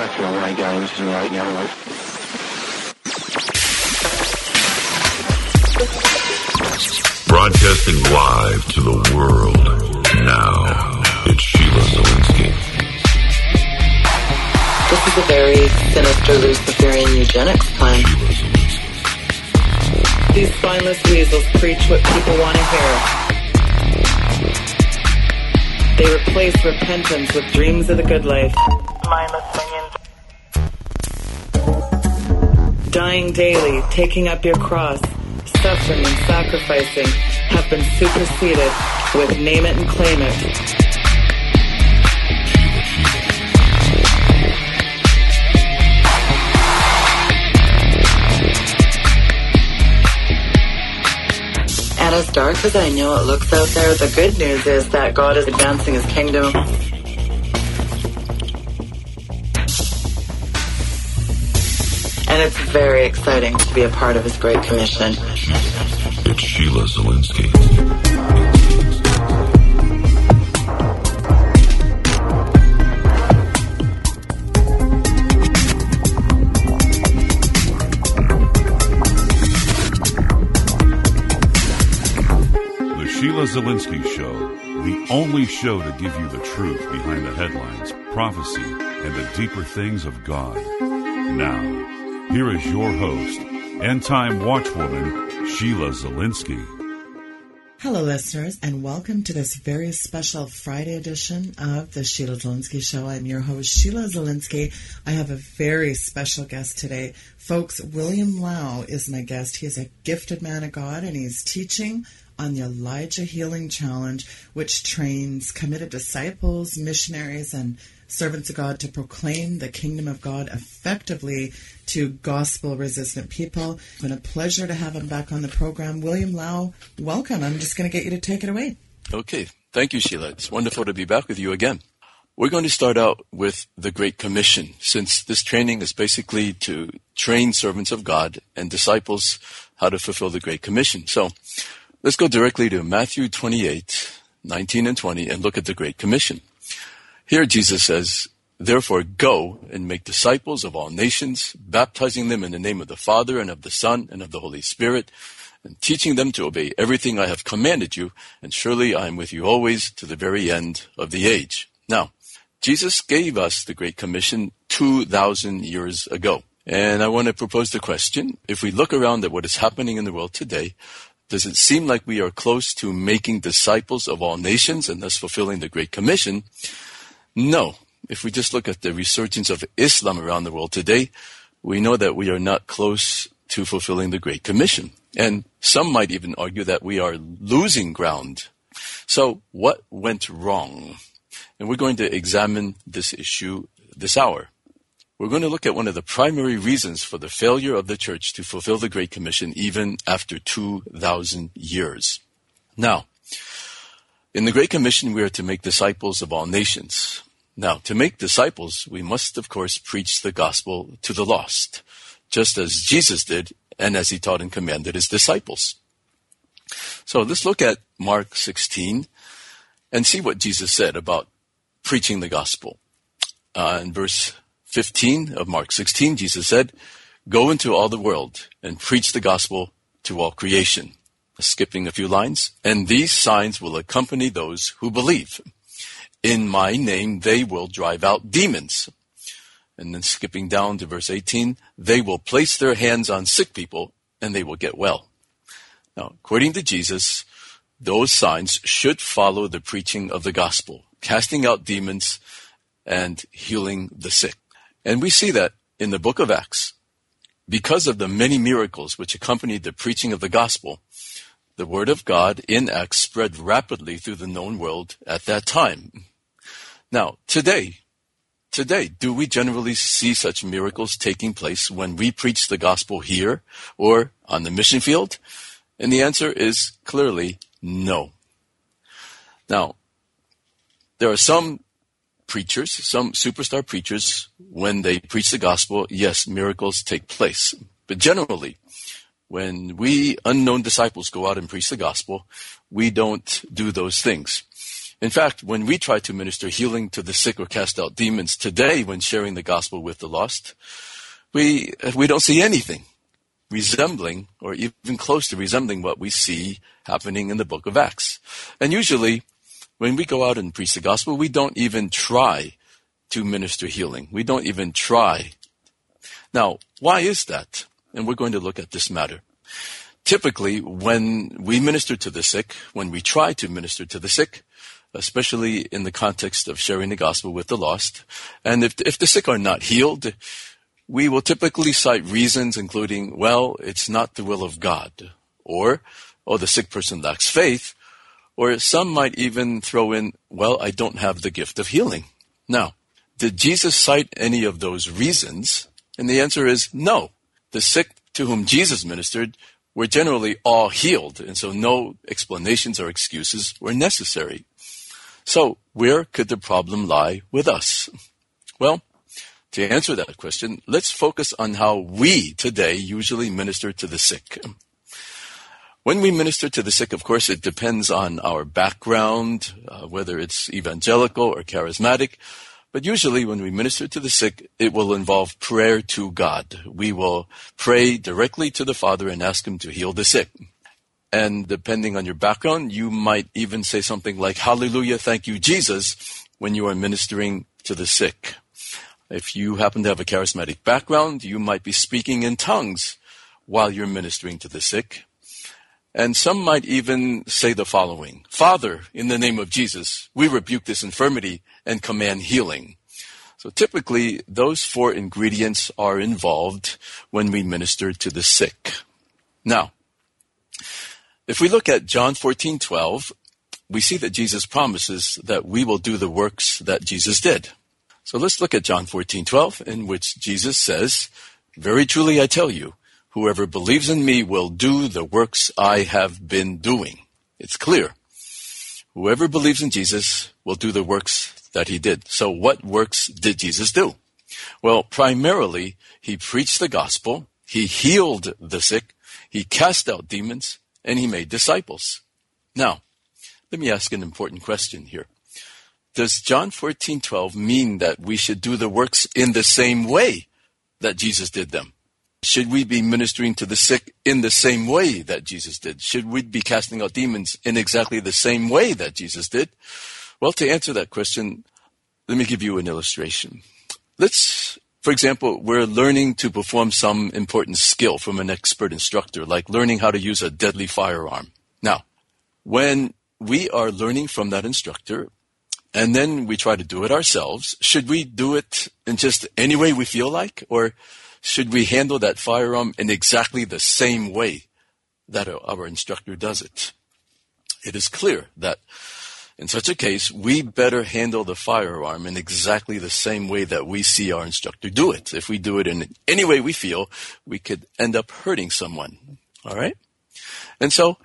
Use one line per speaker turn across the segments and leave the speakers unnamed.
cracking away games and right, you know, like
Broadcasting live to the world. Now, it's Sheila Zilinsky.
This is a very sinister Luciferian eugenics plan. These spineless weasels preach what people want to hear. They replace repentance with dreams of the good life. Mindless minions. Dying daily, taking up your cross, suffering and sacrificing have been superseded with name it and claim it. And as dark as I know it looks out there, the good news is that God is advancing his kingdom. And it's very exciting to be a part of his great commission.
It's Sheila Zilinsky. The Sheila Zilinsky Show, the only show to give you the truth behind the headlines, prophecy, and the deeper things of God. Now, here is your host, end time watchwoman, Sheila Zilinsky.
Hello, listeners, and welcome to this very special Friday edition of the Sheila Zilinsky Show. I'm your host, Sheila Zilinsky. I have a very special guest today. Folks, William Lau is my guest. He is a gifted man of God, and he's teaching on the Elijah Healing Challenge, which trains committed disciples, missionaries, and servants of God to proclaim the kingdom of God effectively to gospel resistant people. It's been a pleasure to have him back on the program. William Lau, welcome. I'm just going to get you to take it away.
Okay. Thank you, Sheila. It's wonderful to be back with you again. We're going to start out with the Great Commission, since this training is basically to train servants of God and disciples how to fulfill the Great Commission. So let's go directly to Matthew 28, 19 and 20 and look at the Great Commission. Here Jesus says, Therefore go and make disciples of all nations, baptizing them in the name of the Father and of the Son and of the Holy Spirit, and teaching them to obey everything I have commanded you, and surely I am with you always to the very end of the age. Now, Jesus gave us the Great Commission 2,000 years ago. And I want to propose the question, if we look around at what is happening in the world today, does it seem like we are close to making disciples of all nations and thus fulfilling the Great Commission? No. If we just look at the resurgence of Islam around the world today, we know that we are not close to fulfilling the Great Commission. And some might even argue that we are losing ground. So what went wrong? And we're going to examine this issue this hour. We're going to look at one of the primary reasons for the failure of the church to fulfill the Great Commission even after 2,000 years. Now, in the Great Commission, we are to make disciples of all nations. Now, to make disciples, we must, of course, preach the gospel to the lost, just as Jesus did and as he taught and commanded his disciples. So let's look at Mark 16 and see what Jesus said about preaching the gospel. Uh, in verse 15 of Mark 16, Jesus said, Go into all the world and preach the gospel to all creation. Skipping a few lines. And these signs will accompany those who believe. In my name they will drive out demons. And then skipping down to verse 18, they will place their hands on sick people and they will get well. Now, according to Jesus, those signs should follow the preaching of the gospel, casting out demons and healing the sick. And we see that in the book of Acts. Because of the many miracles which accompanied the preaching of the gospel, the word of God in Acts spread rapidly through the known world at that time. Now, today, today, do we generally see such miracles taking place when we preach the gospel here or on the mission field? And the answer is clearly no. Now, there are some preachers, some superstar preachers, when they preach the gospel, yes, miracles take place. But generally, when we unknown disciples go out and preach the gospel, we don't do those things. In fact, when we try to minister healing to the sick or cast out demons today when sharing the gospel with the lost, we, we don't see anything resembling or even close to resembling what we see happening in the book of Acts. And usually, when we go out and preach the gospel, we don't even try to minister healing. We don't even try. Now, why is that? And we're going to look at this matter. Typically, when we minister to the sick, when we try to minister to the sick, especially in the context of sharing the gospel with the lost. And if, if the sick are not healed, we will typically cite reasons including, well, it's not the will of God, or, oh, the sick person lacks faith, or some might even throw in, well, I don't have the gift of healing. Now, did Jesus cite any of those reasons? And the answer is no. The sick to whom Jesus ministered were generally all healed, and so no explanations or excuses were necessary. So, where could the problem lie with us? Well, to answer that question, let's focus on how we today usually minister to the sick. When we minister to the sick, of course, it depends on our background, uh, whether it's evangelical or charismatic. But usually when we minister to the sick, it will involve prayer to God. We will pray directly to the Father and ask Him to heal the sick. And depending on your background, you might even say something like, Hallelujah, thank you, Jesus, when you are ministering to the sick. If you happen to have a charismatic background, you might be speaking in tongues while you're ministering to the sick. And some might even say the following Father, in the name of Jesus, we rebuke this infirmity and command healing. So typically, those four ingredients are involved when we minister to the sick. Now, if we look at John 14, 12, we see that Jesus promises that we will do the works that Jesus did. So let's look at John 14, 12, in which Jesus says, Very truly I tell you, whoever believes in me will do the works I have been doing. It's clear. Whoever believes in Jesus will do the works that he did. So what works did Jesus do? Well, primarily, he preached the gospel, he healed the sick, he cast out demons, and he made disciples. Now, let me ask an important question here. Does John 14:12 mean that we should do the works in the same way that Jesus did them? Should we be ministering to the sick in the same way that Jesus did? Should we be casting out demons in exactly the same way that Jesus did? Well, to answer that question, let me give you an illustration. Let's for example, we're learning to perform some important skill from an expert instructor, like learning how to use a deadly firearm. Now, when we are learning from that instructor, and then we try to do it ourselves, should we do it in just any way we feel like? Or should we handle that firearm in exactly the same way that our instructor does it? It is clear that in such a case, we better handle the firearm in exactly the same way that we see our instructor do it. If we do it in any way we feel, we could end up hurting someone. All right? And so,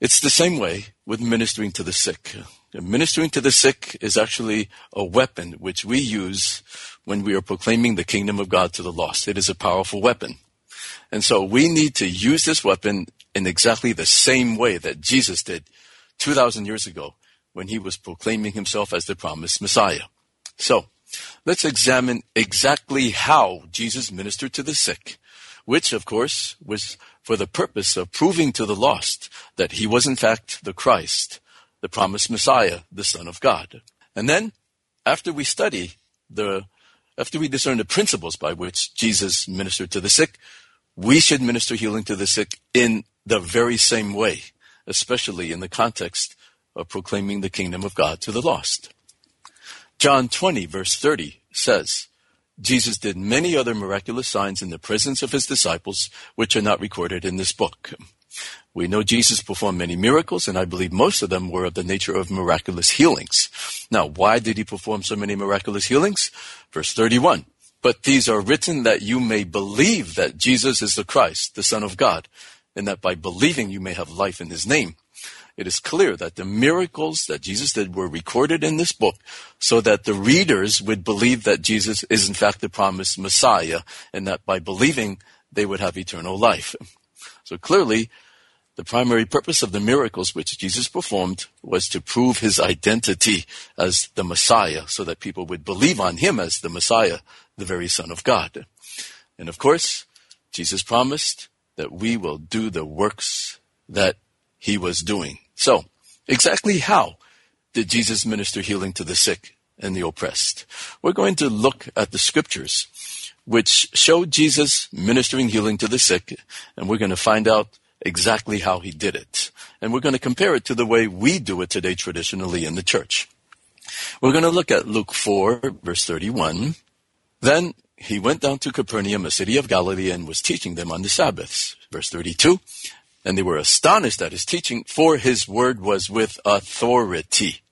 it's the same way with ministering to the sick. Ministering to the sick is actually a weapon which we use when we are proclaiming the kingdom of God to the lost. It is a powerful weapon. And so we need to use this weapon in exactly the same way that Jesus did 2,000 years ago when he was proclaiming himself as the promised Messiah. So, let's examine exactly how Jesus ministered to the sick, which, of course, was for the purpose of proving to the lost that he was in fact the Christ, the promised Messiah, the Son of God. And then, after we study the, after we discern the principles by which Jesus ministered to the sick, we should minister healing to the sick in the very same way, especially in the context of proclaiming the kingdom of God to the lost. John 20, verse 30 says, Jesus did many other miraculous signs in the presence of his disciples, which are not recorded in this book. We know Jesus performed many miracles, and I believe most of them were of the nature of miraculous healings. Now, why did he perform so many miraculous healings? Verse 31. But these are written that you may believe that Jesus is the Christ, the Son of God, and that by believing you may have life in his name it is clear that the miracles that Jesus did were recorded in this book so that the readers would believe that Jesus is in fact the promised Messiah and that by believing they would have eternal life. So clearly, The primary purpose of the miracles which Jesus performed was to prove his identity as the Messiah so that people would believe on him as the Messiah, the very Son of God. And of course, Jesus promised that we will do the works that he was doing. So, exactly how did Jesus minister healing to the sick and the oppressed? We're going to look at the scriptures which show Jesus ministering healing to the sick, and we're going to find out exactly how he did it. And we're going to compare it to the way we do it today traditionally in the church. We're going to look at Luke 4, verse 31. Then he went down to Capernaum, a city of Galilee, and was teaching them on the Sabbaths. Verse 32. And they were astonished at his teaching, for his word was with authority.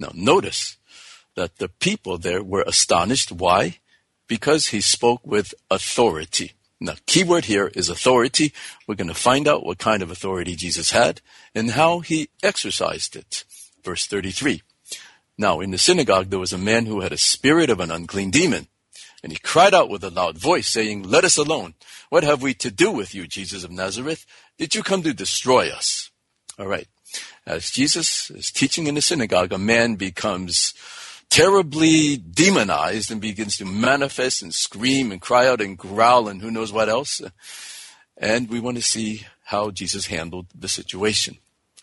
Now notice that the people there were astonished. Why? Because he spoke with authority. Now, keyword here is authority. We're going to find out what kind of authority Jesus had and how he exercised it. Verse 33. Now, in the synagogue, there was a man who had a spirit of an unclean demon. And he cried out with a loud voice, saying, Let us alone. What have we to do with you, Jesus of Nazareth? Did you come to destroy us? All right. As Jesus is teaching in the synagogue, a man becomes terribly demonized and begins to manifest and scream and cry out and growl and who knows what else. And we want to see how Jesus handled the situation.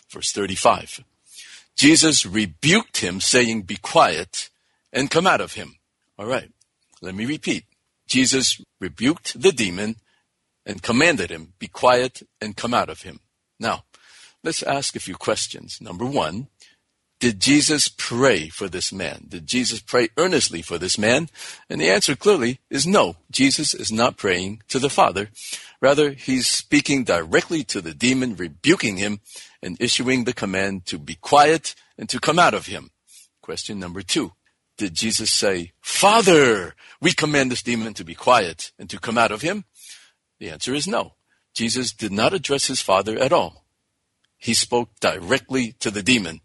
Verse 35. Jesus rebuked him, saying, Be quiet and come out of him. All right. Let me repeat. Jesus rebuked the demon and commanded him, be quiet and come out of him. Now, let's ask a few questions. Number one, did Jesus pray for this man? Did Jesus pray earnestly for this man? And the answer clearly is no. Jesus is not praying to the Father. Rather, he's speaking directly to the demon, rebuking him and issuing the command to be quiet and to come out of him. Question number two did Jesus say, Father, we command this demon to be quiet and to come out of him? The answer is no. Jesus did not address his father at all. He spoke directly to the demon.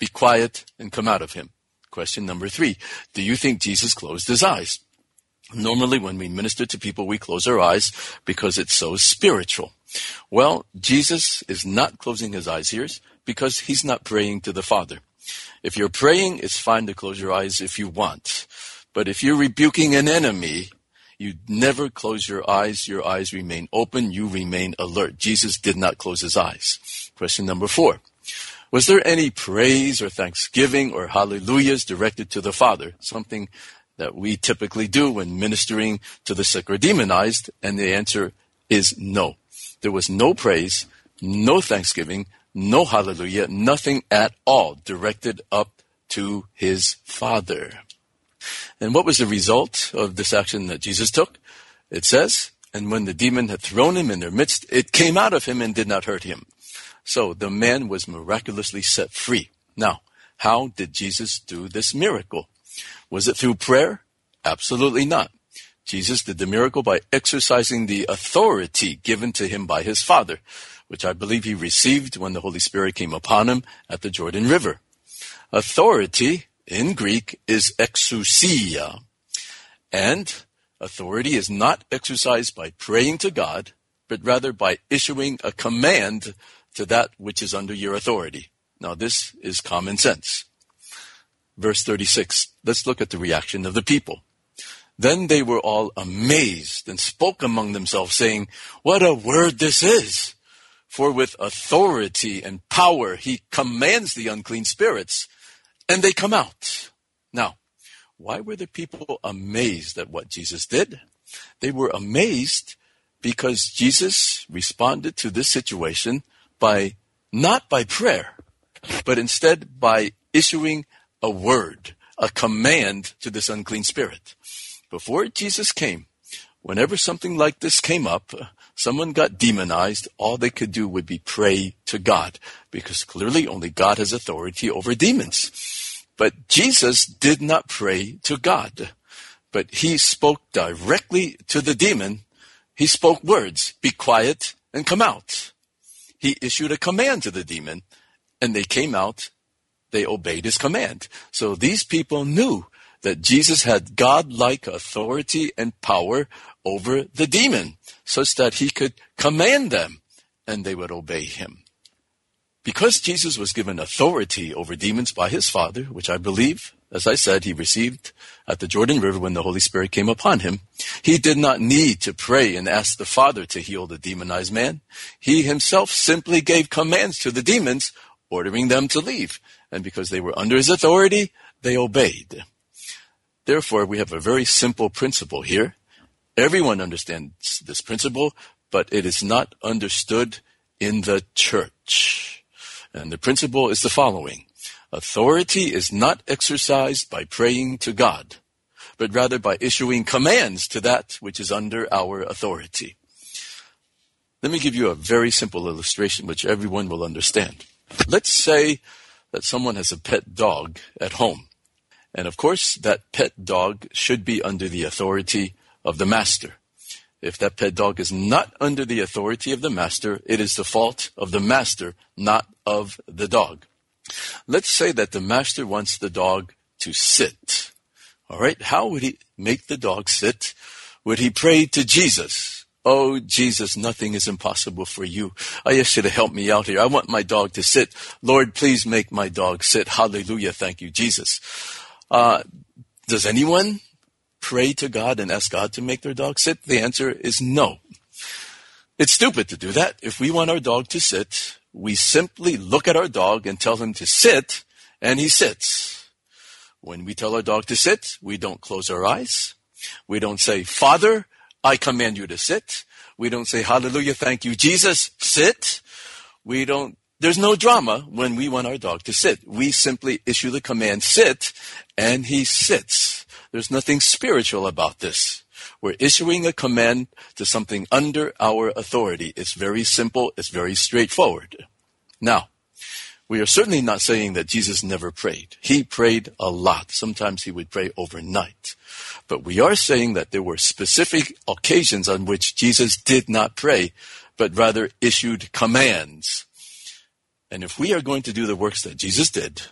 Be quiet and come out of him. Question number three. Do you think Jesus closed his eyes? Normally, when we minister to people, we close our eyes because it's so spiritual. Well, Jesus is not closing his eyes here because he's not praying to the Father. If you're praying, it's fine to close your eyes if you want. But if you're rebuking an enemy, you never close your eyes. Your eyes remain open. You remain alert. Jesus did not close his eyes. Question number four. Was there any praise or thanksgiving or hallelujahs directed to the Father? Something that we typically do when ministering to the sick or demonized. And the answer is no. There was no praise, no thanksgiving, no hallelujah, nothing at all directed up to his Father. And what was the result of this action that Jesus took? It says, and when the demon had thrown him in their midst, it came out of him and did not hurt him. So the man was miraculously set free. Now, how did Jesus do this miracle? Was it through prayer? Absolutely not. Jesus did the miracle by exercising the authority given to him by his Father which I believe he received when the Holy Spirit came upon him at the Jordan River. Authority in Greek is exousia, and authority is not exercised by praying to God, but rather by issuing a command to that which is under your authority. Now, this is common sense. Verse 36. Let's look at the reaction of the people. Then they were all amazed and spoke among themselves, saying, What a word this is! For with authority and power he commands the unclean spirits, and they come out. Now, why were the people amazed at what Jesus did? They were amazed because Jesus responded to this situation by not by prayer, but instead by issuing a word, a command to this unclean spirit. Before Jesus came, whenever something like this came up, someone got demonized, all they could do would be pray to God, because clearly only God has authority over demons. But Jesus did not pray to God, but he spoke directly to the demon. He spoke words, be quiet and come out. He issued a command to the demon, and they came out. They obeyed his command. So these people knew that Jesus had God-like authority and power over the demon such that he could command them and they would obey him. Because Jesus was given authority over demons by his Father, which I believe, as I said, he received at the Jordan River when the Holy Spirit came upon him, he did not need to pray and ask the Father to heal the demonized man. He himself simply gave commands to the demons, ordering them to leave. And because they were under his authority, they obeyed. Therefore, we have a very simple principle here. Everyone understands this principle, but it is not understood in the church. And the principle is the following. Authority is not exercised by praying to God, but rather by issuing commands to that which is under our authority. Let me give you a very simple illustration which everyone will understand. Let's say that someone has a pet dog at home. And of course, that pet dog should be under the authority of the master. If that pet dog is not under the authority of the master, it is the fault of the master, not of the dog. Let's say that the master wants the dog to sit. All right. How would he make the dog sit? Would he pray to Jesus? Oh, Jesus, nothing is impossible for you. I ask you to help me out here. I want my dog to sit. Lord, please make my dog sit. Hallelujah. Thank you, Jesus. Uh, does anyone pray to God and ask God to make their dog sit? The answer is no. It's stupid to do that. If we want our dog to sit, we simply look at our dog and tell him to sit, and he sits. When we tell our dog to sit, we don't close our eyes. We don't say, Father, I command you to sit. We don't say, Hallelujah, thank you, Jesus, sit. We don't, there's no drama when we want our dog to sit. We simply issue the command, sit, and he sits. There's nothing spiritual about this. We're issuing a command to something under our authority. It's very simple. It's very straightforward. Now, we are certainly not saying that Jesus never prayed. He prayed a lot. Sometimes he would pray overnight. But we are saying that there were specific occasions on which Jesus did not pray, but rather issued commands. And if we are going to do the works that Jesus did,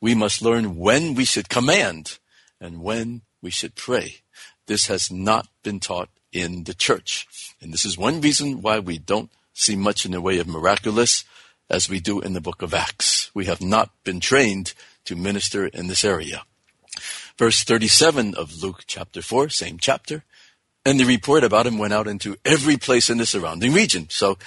we must learn when we should command and when we should pray. This has not been taught in the church. And this is one reason why we don't see much in the way of miraculous as we do in the book of Acts. We have not been trained to minister in this area. Verse 37 of Luke chapter 4, same chapter. And the report about him went out into every place in the surrounding region. So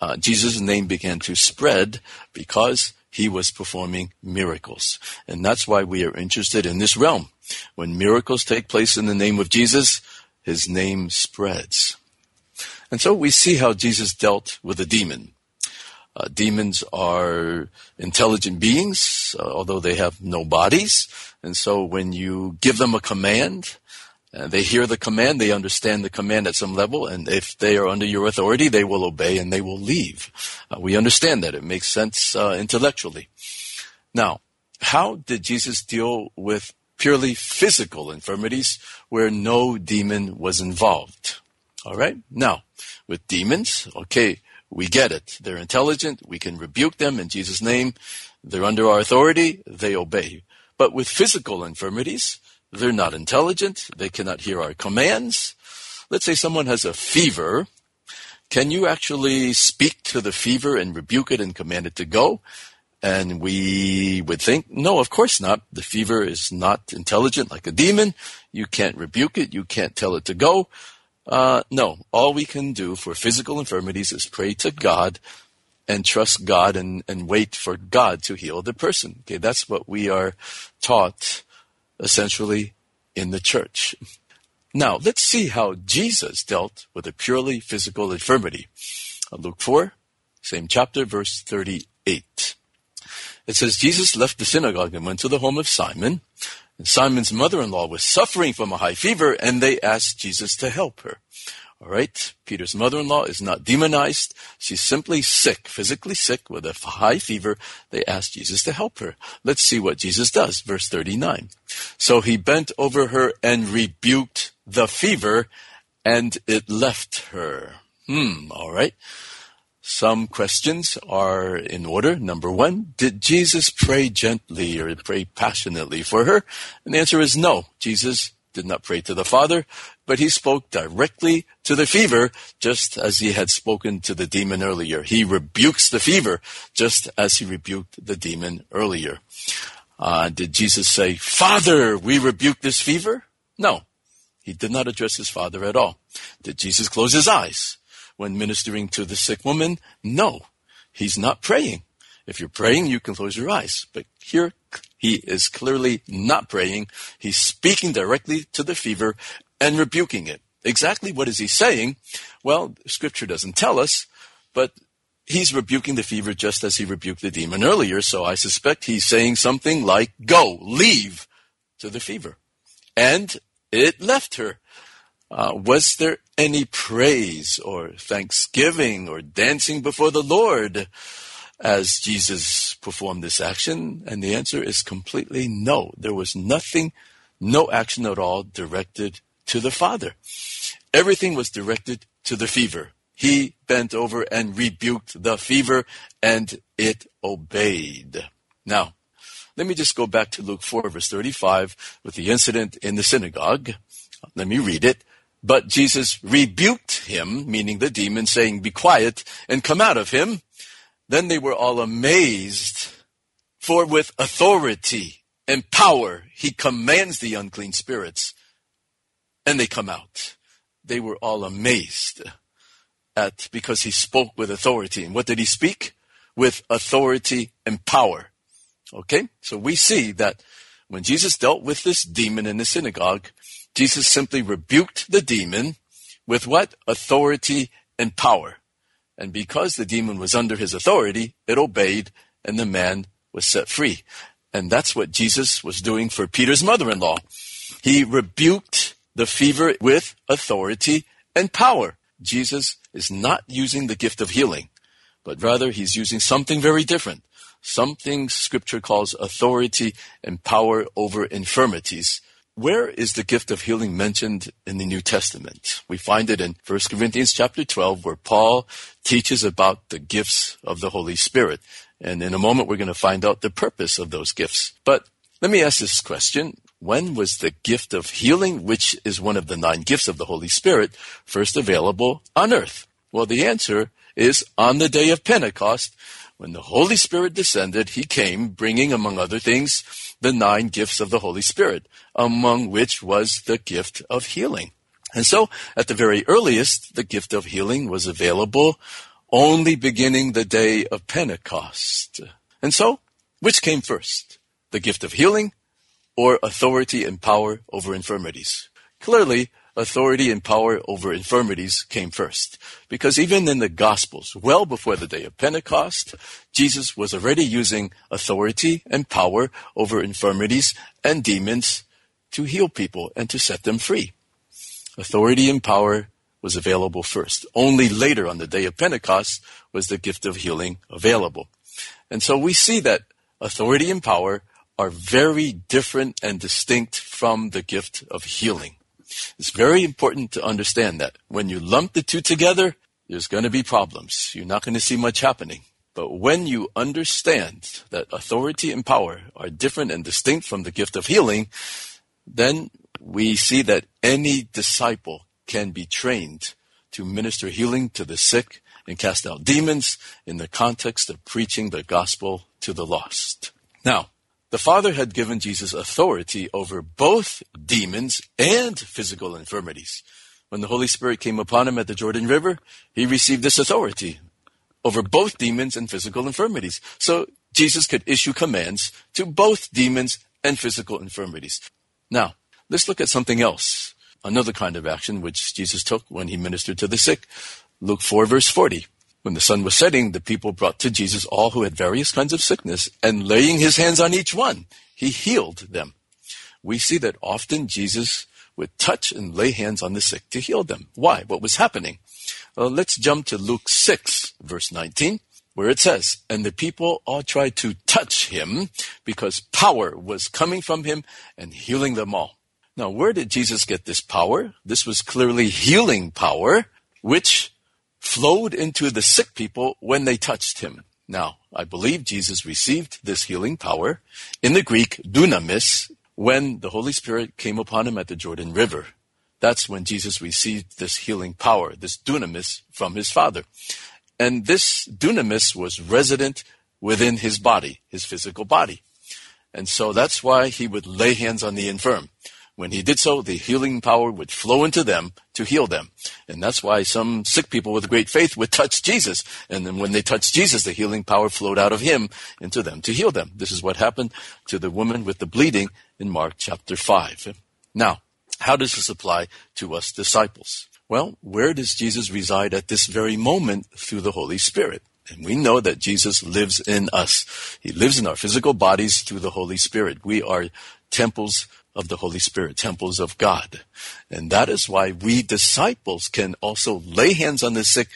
uh, Jesus' name began to spread because he was performing miracles. And that's why we are interested in this realm. When miracles take place in the name of Jesus, his name spreads. And so we see how Jesus dealt with a demon. Uh, demons are intelligent beings, uh, although they have no bodies. And so when you give them a command, uh, they hear the command, they understand the command at some level, and if they are under your authority, they will obey and they will leave. Uh, we understand that. It makes sense uh, intellectually. Now, how did Jesus deal with purely physical infirmities where no demon was involved. All right. Now, with demons, okay, we get it. They're intelligent. We can rebuke them in Jesus' name. They're under our authority. They obey. But with physical infirmities, they're not intelligent. They cannot hear our commands. Let's say someone has a fever. Can you actually speak to the fever and rebuke it and command it to go? And we would think, no, of course not. The fever is not intelligent like a demon. You can't rebuke it. You can't tell it to go. Uh, no, all we can do for physical infirmities is pray to God and trust God and, and wait for God to heal the person. Okay, that's what we are taught essentially in the church. Now, let's see how Jesus dealt with a purely physical infirmity. Luke 4, same chapter, verse 38. It says Jesus left the synagogue and went to the home of Simon. And Simon's mother-in-law was suffering from a high fever and they asked Jesus to help her. All right. Peter's mother-in-law is not demonized. She's simply sick, physically sick with a high fever. They asked Jesus to help her. Let's see what Jesus does. Verse 39. So he bent over her and rebuked the fever and it left her. Hmm. All right. Some questions are in order. Number one, did Jesus pray gently or pray passionately for her? And the answer is no. Jesus did not pray to the Father, but he spoke directly to the fever, just as he had spoken to the demon earlier. He rebukes the fever, just as he rebuked the demon earlier. Uh, did Jesus say, Father, we rebuke this fever? No. He did not address his father at all. Did Jesus close his eyes when ministering to the sick woman? No. He's not praying. If you're praying, you can close your eyes. But here, he is clearly not praying. He's speaking directly to the fever and rebuking it. Exactly what is he saying? Well, scripture doesn't tell us, but he's rebuking the fever just as he rebuked the demon earlier. So I suspect he's saying something like, go, leave to the fever. And it left her. Uh, was there any praise or thanksgiving or dancing before the Lord as Jesus performed this action? And the answer is completely no. There was nothing, no action at all directed to the Father. Everything was directed to the fever. He bent over and rebuked the fever and it obeyed. Now, let me just go back to Luke 4 verse 35 with the incident in the synagogue. Let me read it. But Jesus rebuked him, meaning the demon, saying, Be quiet and come out of him. Then they were all amazed, for with authority and power he commands the unclean spirits, and they come out. They were all amazed at because he spoke with authority. And what did he speak? With authority and power. Okay? So we see that when Jesus dealt with this demon in the synagogue, Jesus simply rebuked the demon with what? Authority and power. And because the demon was under his authority, it obeyed and the man was set free. And that's what Jesus was doing for Peter's mother-in-law. He rebuked the fever with authority and power. Jesus is not using the gift of healing, but rather he's using something very different. Something scripture calls authority and power over infirmities. Where is the gift of healing mentioned in the New Testament? We find it in 1 Corinthians chapter 12 where Paul teaches about the gifts of the Holy Spirit. And in a moment we're going to find out the purpose of those gifts. But let me ask this question. When was the gift of healing, which is one of the nine gifts of the Holy Spirit, first available on earth? Well, the answer is on the day of Pentecost. When the Holy Spirit descended, he came bringing, among other things, the nine gifts of the Holy Spirit, among which was the gift of healing. And so, at the very earliest, the gift of healing was available only beginning the day of Pentecost. And so, which came first? The gift of healing or authority and power over infirmities? Clearly, authority and power over infirmities came first. Because even in the Gospels, well before the day of Pentecost, Jesus was already using authority and power over infirmities and demons to heal people and to set them free. Authority and power was available first. Only later on the day of Pentecost was the gift of healing available. And so we see that authority and power are very different and distinct from the gift of healing. It's very important to understand that when you lump the two together, there's going to be problems. You're not going to see much happening. But when you understand that authority and power are different and distinct from the gift of healing, then we see that any disciple can be trained to minister healing to the sick and cast out demons in the context of preaching the gospel to the lost. Now, the Father had given Jesus authority over both demons and physical infirmities. When the Holy Spirit came upon him at the Jordan River, he received this authority over both demons and physical infirmities. So Jesus could issue commands to both demons and physical infirmities. Now, let's look at something else. Another kind of action which Jesus took when he ministered to the sick. Luke 4 verse 40. When the sun was setting, the people brought to Jesus all who had various kinds of sickness, and laying his hands on each one, he healed them. We see that often Jesus would touch and lay hands on the sick to heal them. Why? What was happening? Well, let's jump to Luke 6, verse 19, where it says, And the people all tried to touch him because power was coming from him and healing them all. Now, where did Jesus get this power? This was clearly healing power, which flowed into the sick people when they touched him. Now, I believe Jesus received this healing power in the Greek dunamis when the Holy Spirit came upon him at the Jordan River. That's when Jesus received this healing power, this dunamis from his Father. And this dunamis was resident within his body, his physical body. And so that's why he would lay hands on the infirm. When he did so, the healing power would flow into them to heal them. And that's why some sick people with great faith would touch Jesus. And then when they touched Jesus, the healing power flowed out of him into them to heal them. This is what happened to the woman with the bleeding in Mark chapter 5. Now, how does this apply to us disciples? Well, where does Jesus reside at this very moment through the Holy Spirit? And we know that Jesus lives in us. He lives in our physical bodies through the Holy Spirit. We are temples of the Holy Spirit, temples of God. And that is why we disciples can also lay hands on the sick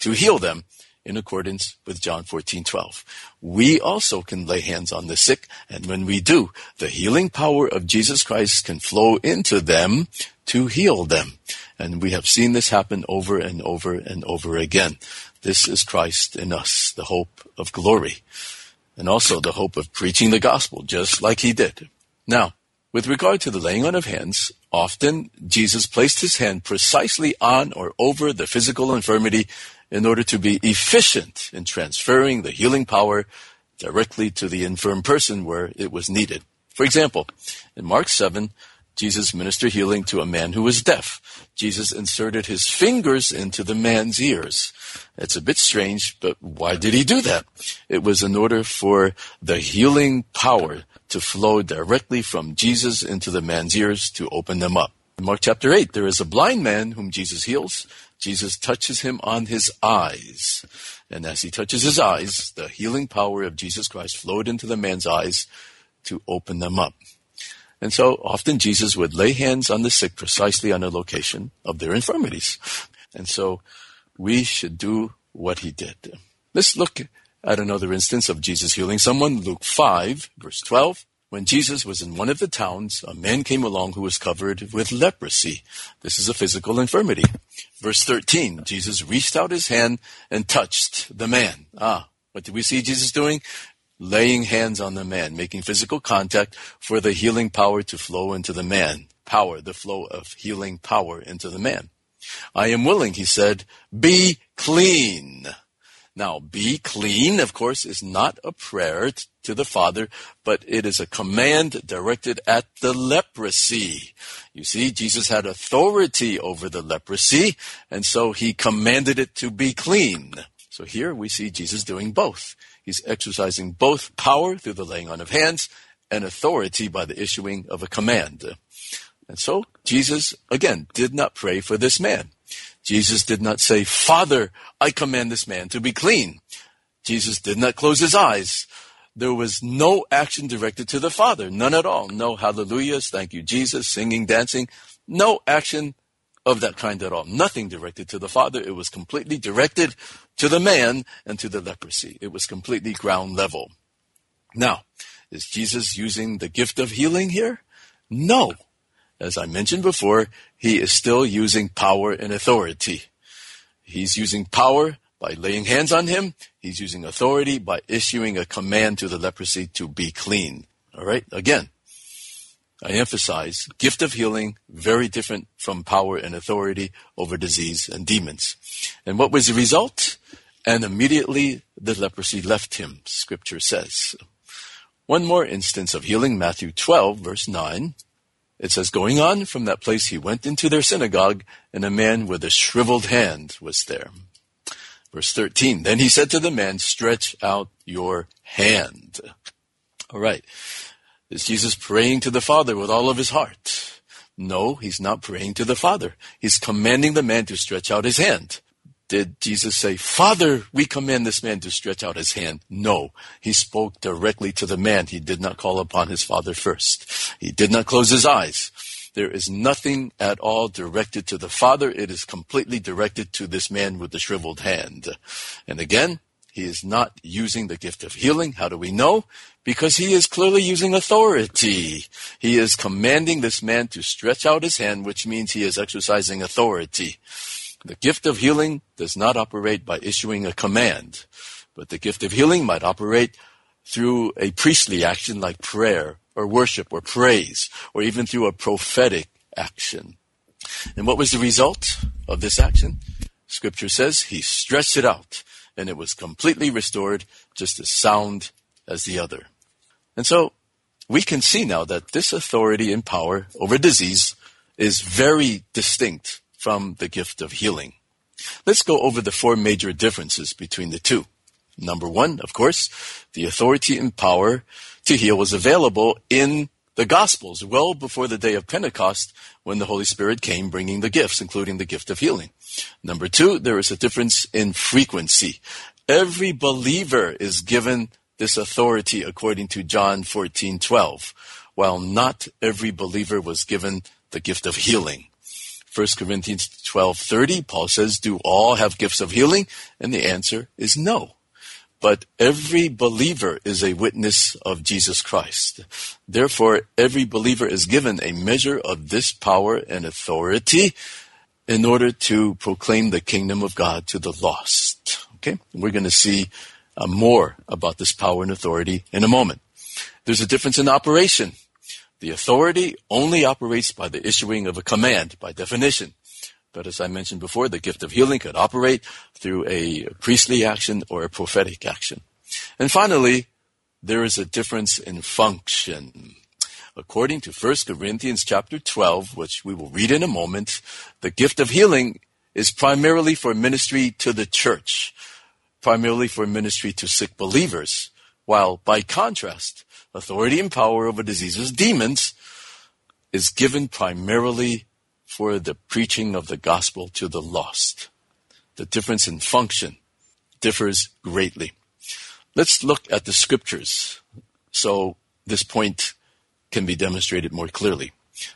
to heal them in accordance with John 14, 12. We also can lay hands on the sick, and when we do, the healing power of Jesus Christ can flow into them to heal them. And we have seen this happen over and over and over again. This is Christ in us, the hope of glory, and also the hope of preaching the gospel, just like he did. Now, with regard to the laying on of hands, often Jesus placed his hand precisely on or over the physical infirmity in order to be efficient in transferring the healing power directly to the infirm person where it was needed. For example, in Mark 7, Jesus ministered healing to a man who was deaf. Jesus inserted his fingers into the man's ears. It's a bit strange, but why did he do that? It was in order for the healing power to flow directly from Jesus into the man's ears to open them up. In Mark chapter 8, there is a blind man whom Jesus heals. Jesus touches him on his eyes. And as he touches his eyes, the healing power of Jesus Christ flowed into the man's eyes to open them up. And so often Jesus would lay hands on the sick precisely on the location of their infirmities. And so we should do what he did. Let's look at another instance of Jesus healing someone, Luke 5, verse 12. When Jesus was in one of the towns, a man came along who was covered with leprosy. This is a physical infirmity. Verse 13, Jesus reached out his hand and touched the man. Ah, what did we see Jesus doing? Laying hands on the man, making physical contact for the healing power to flow into the man. Power, the flow of healing power into the man. I am willing, he said, be clean. Now, be clean, of course, is not a prayer t- to the Father, but it is a command directed at the leprosy. You see, Jesus had authority over the leprosy, and so he commanded it to be clean. So here we see Jesus doing both. He's exercising both power through the laying on of hands and authority by the issuing of a command. And so Jesus, again, did not pray for this man. Jesus did not say, Father, I command this man to be clean. Jesus did not close his eyes. There was no action directed to the Father, none at all. No hallelujahs, thank you, Jesus, singing, dancing. No action of that kind at all. Nothing directed to the Father. It was completely directed to the man and to the leprosy. It was completely ground level. Now, is Jesus using the gift of healing here? No. As I mentioned before, he is still using power and authority. He's using power by laying hands on him. He's using authority by issuing a command to the leprosy to be clean. All right. Again, I emphasize gift of healing, very different from power and authority over disease and demons. And what was the result? And immediately the leprosy left him, scripture says. One more instance of healing, Matthew 12, verse 9. It says, going on from that place, he went into their synagogue, and a man with a shriveled hand was there. Verse 13, then he said to the man, stretch out your hand. All right. Is Jesus praying to the Father with all of his heart? No, he's not praying to the Father. He's commanding the man to stretch out his hand. Did Jesus say, Father, we command this man to stretch out his hand? No. He spoke directly to the man. He did not call upon his father first. He did not close his eyes. There is nothing at all directed to the father. It is completely directed to this man with the shriveled hand. And again, he is not using the gift of healing. How do we know? Because he is clearly using authority. He is commanding this man to stretch out his hand, which means he is exercising authority. The gift of healing does not operate by issuing a command, but the gift of healing might operate through a priestly action like prayer or worship or praise or even through a prophetic action. And what was the result of this action? Scripture says he stretched it out and it was completely restored just as sound as the other. And so we can see now that this authority and power over disease is very distinct from the gift of healing. Let's go over the four major differences between the two. Number one, of course, the authority and power to heal was available in the Gospels well before the day of Pentecost when the Holy Spirit came bringing the gifts, including the gift of healing. Number two, there is a difference in frequency. Every believer is given this authority according to John 14:12, while not every believer was given the gift of healing. 1 Corinthians 12:30 Paul says, "Do all have gifts of healing?" And the answer is no. But every believer is a witness of Jesus Christ. Therefore, every believer is given a measure of this power and authority in order to proclaim the kingdom of God to the lost. Okay? We're going to see uh, more about this power and authority in a moment. There's a difference in operation. The authority only operates by the issuing of a command, by definition. But as I mentioned before, the gift of healing could operate through a priestly action or a prophetic action. And finally, there is a difference in function. According to 1 Corinthians chapter 12, which we will read in a moment, the gift of healing is primarily for ministry to the church primarily for ministry to sick believers, while by contrast, authority and power over diseases, demons, is given primarily for the preaching of the gospel to the lost. The difference in function differs greatly. Let's look at the scriptures so this point can be demonstrated more clearly.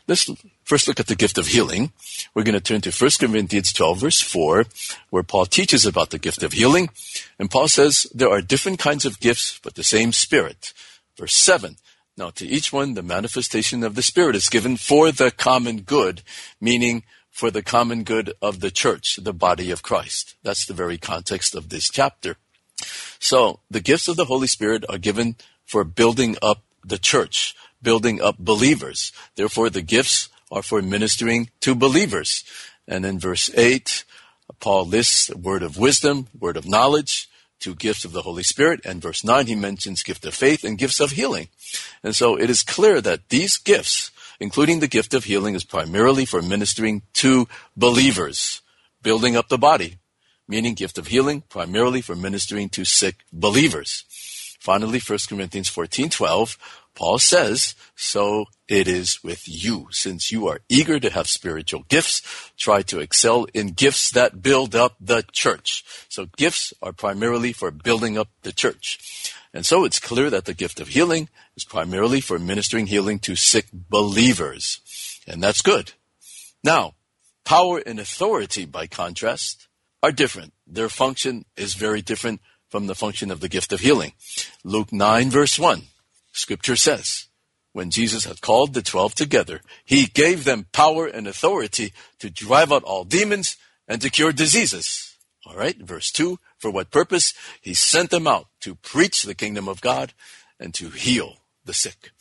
Let's first look at the gift of healing. We're going to turn to 1 Corinthians 12 verse 4, where Paul teaches about the gift of healing. And Paul says there are different kinds of gifts, but the same Spirit. Verse 7. Now to each one, the manifestation of the Spirit is given for the common good, meaning for the common good of the church, the body of Christ. That's the very context of this chapter. So the gifts of the Holy Spirit are given for building up the church, building up believers. Therefore, the gifts are for ministering to believers. And in verse 8, Paul lists word of wisdom, word of knowledge, two gifts of the Holy Spirit. And verse 9, he mentions gift of faith and gifts of healing. And so it is clear that these gifts, including the gift of healing, is primarily for ministering to believers, building up the body, meaning gift of healing, primarily for ministering to sick believers. Finally, 1 Corinthians 14:12, Paul says, so it is with you. Since you are eager to have spiritual gifts, try to excel in gifts that build up the church. So gifts are primarily for building up the church. And so it's clear that the gift of healing is primarily for ministering healing to sick believers. And that's good. Now, power and authority, by contrast, are different. Their function is very different from the function of the gift of healing. Luke 9 verse 1. Scripture says, when Jesus had called the twelve together, he gave them power and authority to drive out all demons and to cure diseases. All right, verse 2 For what purpose? He sent them out to preach the kingdom of God and to heal the sick.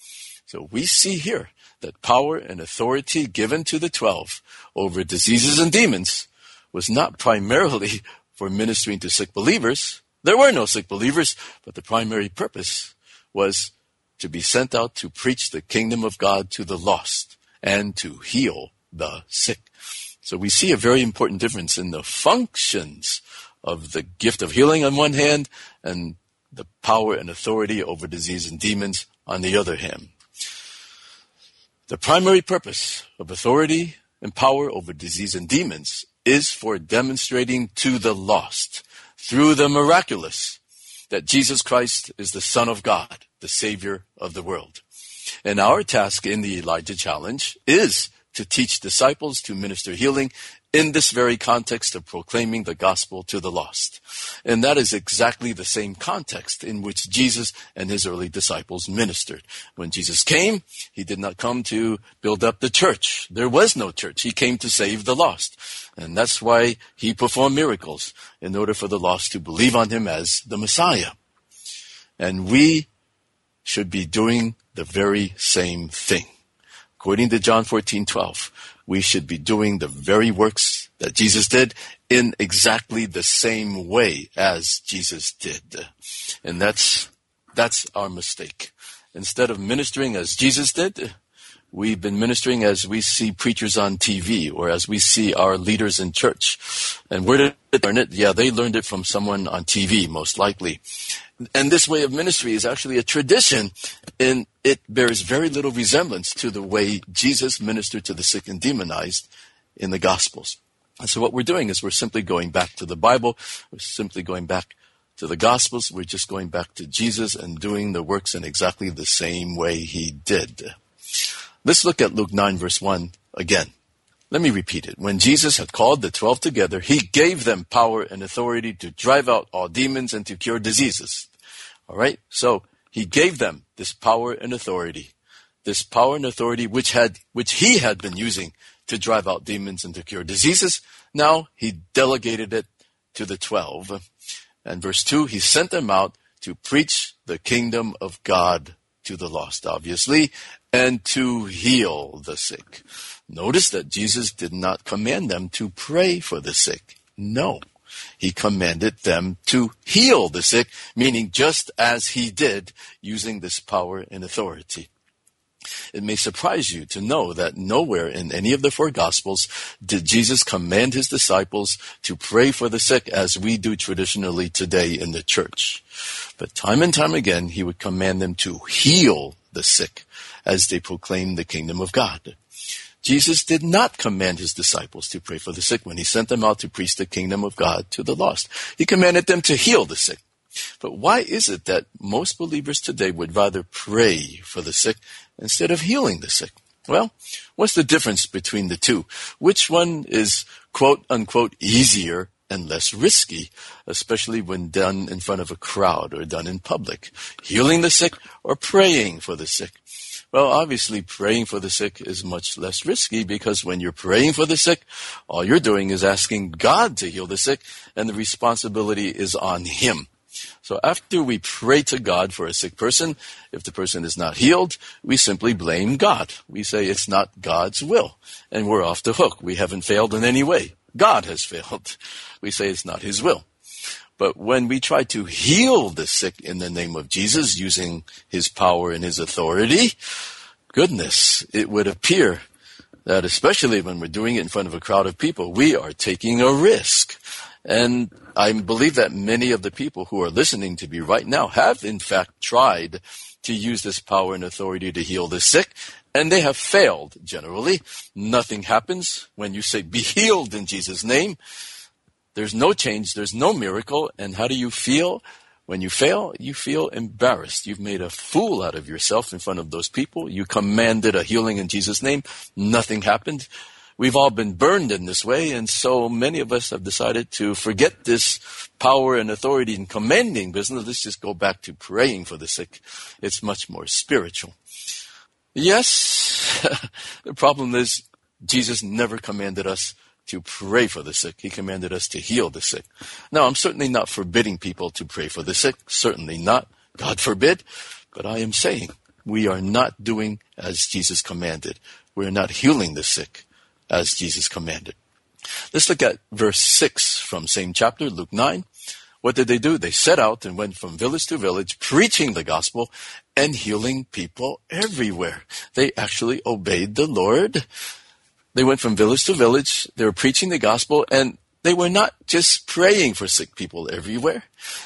So we see here that power and authority given to the twelve over diseases and demons was not primarily for ministering to sick believers. There were no sick believers, but the primary purpose was to be sent out to preach the kingdom of God to the lost and to heal the sick. So we see a very important difference in the functions of the gift of healing on one hand and the power and authority over disease and demons on the other hand. The primary purpose of authority and power over disease and demons is for demonstrating to the lost through the miraculous that Jesus Christ is the Son of God the Savior of the world. And our task in the Elijah Challenge is to teach disciples to minister healing in this very context of proclaiming the gospel to the lost. And that is exactly the same context in which Jesus and his early disciples ministered. When Jesus came, he did not come to build up the church. There was no church. He came to save the lost. And that's why he performed miracles in order for the lost to believe on him as the Messiah. And we should be doing the very same thing. According to John 14, 12, we should be doing the very works that Jesus did in exactly the same way as Jesus did. And that's, that's our mistake. Instead of ministering as Jesus did, we've been ministering as we see preachers on TV or as we see our leaders in church. And where did they learn it? Yeah, they learned it from someone on TV, most likely. And this way of ministry is actually a tradition and it bears very little resemblance to the way Jesus ministered to the sick and demonized in the Gospels. And so what we're doing is we're simply going back to the Bible. We're simply going back to the Gospels. We're just going back to Jesus and doing the works in exactly the same way he did. Let's look at Luke 9 verse 1 again. Let me repeat it. When Jesus had called the twelve together, he gave them power and authority to drive out all demons and to cure diseases. All right? So he gave them this power and authority. This power and authority which had which he had been using to drive out demons and to cure diseases. Now he delegated it to the twelve. And verse two, he sent them out to preach the kingdom of God to the lost, obviously, and to heal the sick. Notice that Jesus did not command them to pray for the sick. No. He commanded them to heal the sick, meaning just as he did using this power and authority. It may surprise you to know that nowhere in any of the four Gospels did Jesus command his disciples to pray for the sick as we do traditionally today in the church. But time and time again, he would command them to heal the sick as they proclaim the kingdom of God. Jesus did not command his disciples to pray for the sick when he sent them out to preach the kingdom of God to the lost. He commanded them to heal the sick. But why is it that most believers today would rather pray for the sick instead of healing the sick? Well, what's the difference between the two? Which one is quote unquote easier and less risky, especially when done in front of a crowd or done in public? Healing the sick or praying for the sick? Well, obviously praying for the sick is much less risky because when you're praying for the sick, all you're doing is asking God to heal the sick and the responsibility is on Him. So after we pray to God for a sick person, if the person is not healed, we simply blame God. We say it's not God's will and we're off the hook. We haven't failed in any way. God has failed. We say it's not His will. But when we try to heal the sick in the name of Jesus using his power and his authority, goodness, it would appear that especially when we're doing it in front of a crowd of people, we are taking a risk. And I believe that many of the people who are listening to me right now have in fact tried to use this power and authority to heal the sick, and they have failed generally. Nothing happens when you say, be healed in Jesus' name. There's no change, there's no miracle, and how do you feel? When you fail, you feel embarrassed. You've made a fool out of yourself in front of those people. You commanded a healing in Jesus' name. Nothing happened. We've all been burned in this way, and so many of us have decided to forget this power and authority in commanding business. Let's just go back to praying for the sick. It's much more spiritual. Yes, the problem is Jesus never commanded us to pray for the sick. He commanded us to heal the sick. Now, I'm certainly not forbidding people to pray for the sick. Certainly not. God forbid. But I am saying we are not doing as Jesus commanded. We are not healing the sick as Jesus commanded. Let's look at verse 6 from same chapter, Luke 9. What did they do? They set out and went from village to village, preaching the gospel and healing people everywhere. They actually obeyed the Lord. They went from village to village. They were preaching the gospel and they were not just praying for sick people everywhere.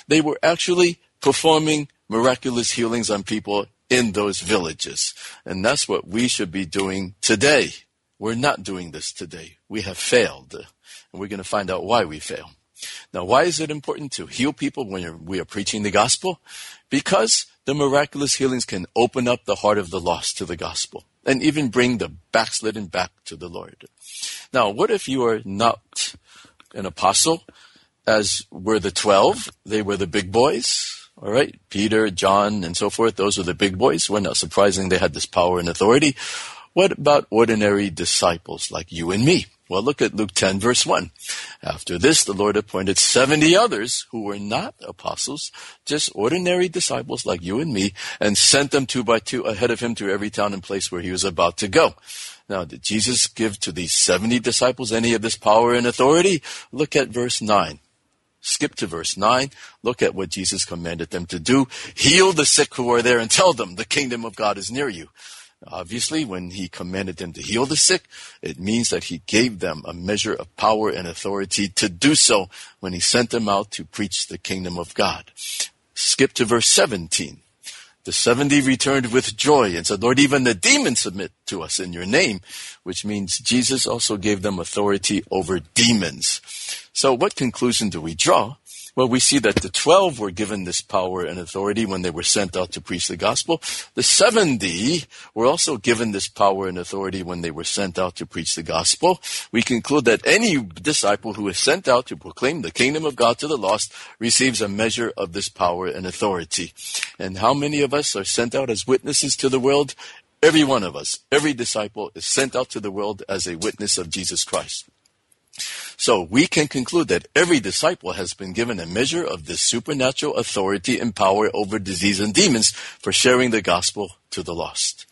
They were actually performing miraculous healings on people in those villages. And that's what we should be doing today. We're not doing this today. We have failed. And we're going to find out why we fail. Now, why is it important to heal people when we are preaching the gospel? Because the miraculous healings can open up the heart of the lost to the gospel and even bring the backslidden back to the Lord. Now, what if you are not an apostle, as were the twelve? They were the big boys, all right? Peter, John, and so forth. Those were the big boys. Well, not surprising they had this power and authority. What about ordinary disciples like you and me? Well, look at Luke 10 verse 1. After this, the Lord appointed 70 others who were not apostles, just ordinary disciples like you and me, and sent them two by two ahead of him to every town and place where he was about to go. Now, did Jesus give to these 70 disciples any of this power and authority? Look at verse 9. Skip to verse 9. Look at what Jesus commanded them to do. Heal the sick who are there and tell them the kingdom of God is near you. Obviously, when he commanded them to heal the sick, it means that he gave them a measure of power and authority to do so when he sent them out to preach the kingdom of God. Skip to verse 17. The 70 returned with joy and said, Lord, even the demons submit to us in your name, which means Jesus also gave them authority over demons. So what conclusion do we draw? Well, we see that the 12 were given this power and authority when they were sent out to preach the gospel. The 70 were also given this power and authority when they were sent out to preach the gospel. We conclude that any disciple who is sent out to proclaim the kingdom of God to the lost receives a measure of this power and authority. And how many of us are sent out as witnesses to the world? Every one of us, every disciple is sent out to the world as a witness of Jesus Christ. So we can conclude that every disciple has been given a measure of this supernatural authority and power over disease and demons for sharing the gospel to the lost.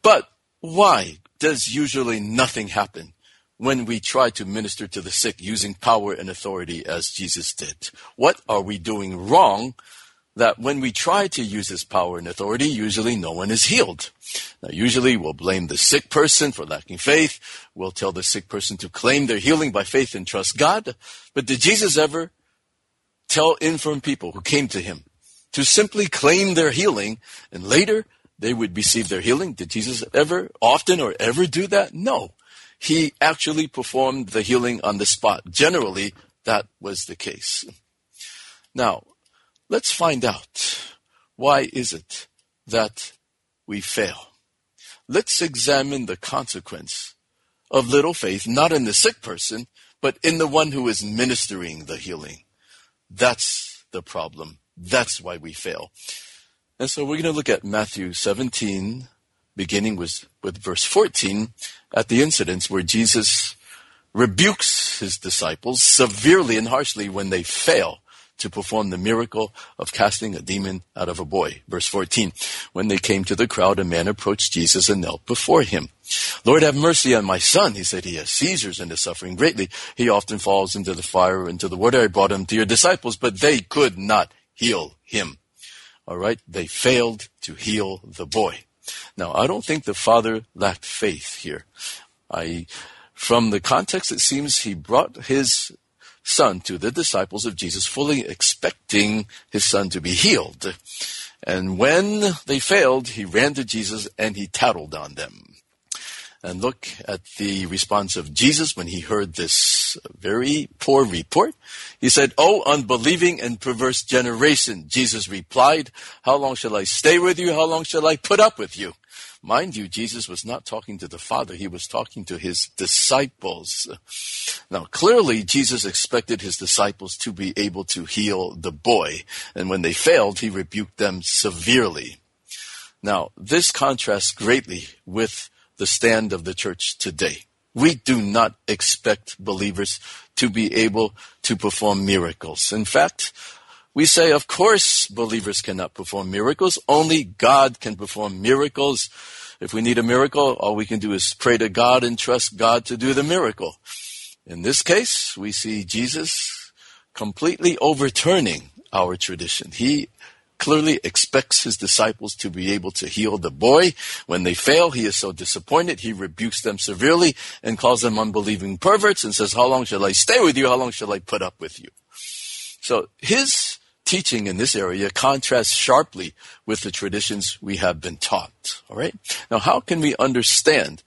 But why does usually nothing happen when we try to minister to the sick using power and authority as Jesus did? What are we doing wrong that when we try to use this power and authority, usually no one is healed. Now, usually we'll blame the sick person for lacking faith. We'll tell the sick person to claim their healing by faith and trust God. But did Jesus ever tell infirm people who came to him to simply claim their healing and later they would receive their healing? Did Jesus ever, often or ever do that? No. He actually performed the healing on the spot. Generally, that was the case. Now, Let's find out why is it that we fail. Let's examine the consequence of little faith, not in the sick person, but in the one who is ministering the healing. That's the problem. That's why we fail. And so we're going to look at Matthew 17, beginning with, with verse 14, at the incidents where Jesus rebukes his disciples severely and harshly when they fail to perform the miracle of casting a demon out of a boy. Verse 14. When they came to the crowd, a man approached Jesus and knelt before him. Lord, have mercy on my son. He said he has seizures and is suffering greatly. He often falls into the fire, into the water. I brought him to your disciples, but they could not heal him. All right. They failed to heal the boy. Now, I don't think the father lacked faith here. I, from the context, it seems he brought his son to the disciples of Jesus, fully expecting his son to be healed. And when they failed, he ran to Jesus and he tattled on them. And look at the response of Jesus when he heard this very poor report. He said, Oh, unbelieving and perverse generation. Jesus replied, How long shall I stay with you? How long shall I put up with you? Mind you, Jesus was not talking to the Father, he was talking to his disciples. Now, clearly, Jesus expected his disciples to be able to heal the boy, and when they failed, he rebuked them severely. Now, this contrasts greatly with the stand of the church today. We do not expect believers to be able to perform miracles. In fact, we say, of course, believers cannot perform miracles. Only God can perform miracles. If we need a miracle, all we can do is pray to God and trust God to do the miracle. In this case, we see Jesus completely overturning our tradition. He clearly expects his disciples to be able to heal the boy. When they fail, he is so disappointed. He rebukes them severely and calls them unbelieving perverts and says, how long shall I stay with you? How long shall I put up with you? So his teaching in this area contrasts sharply with the traditions we have been taught. All right. Now, how can we understand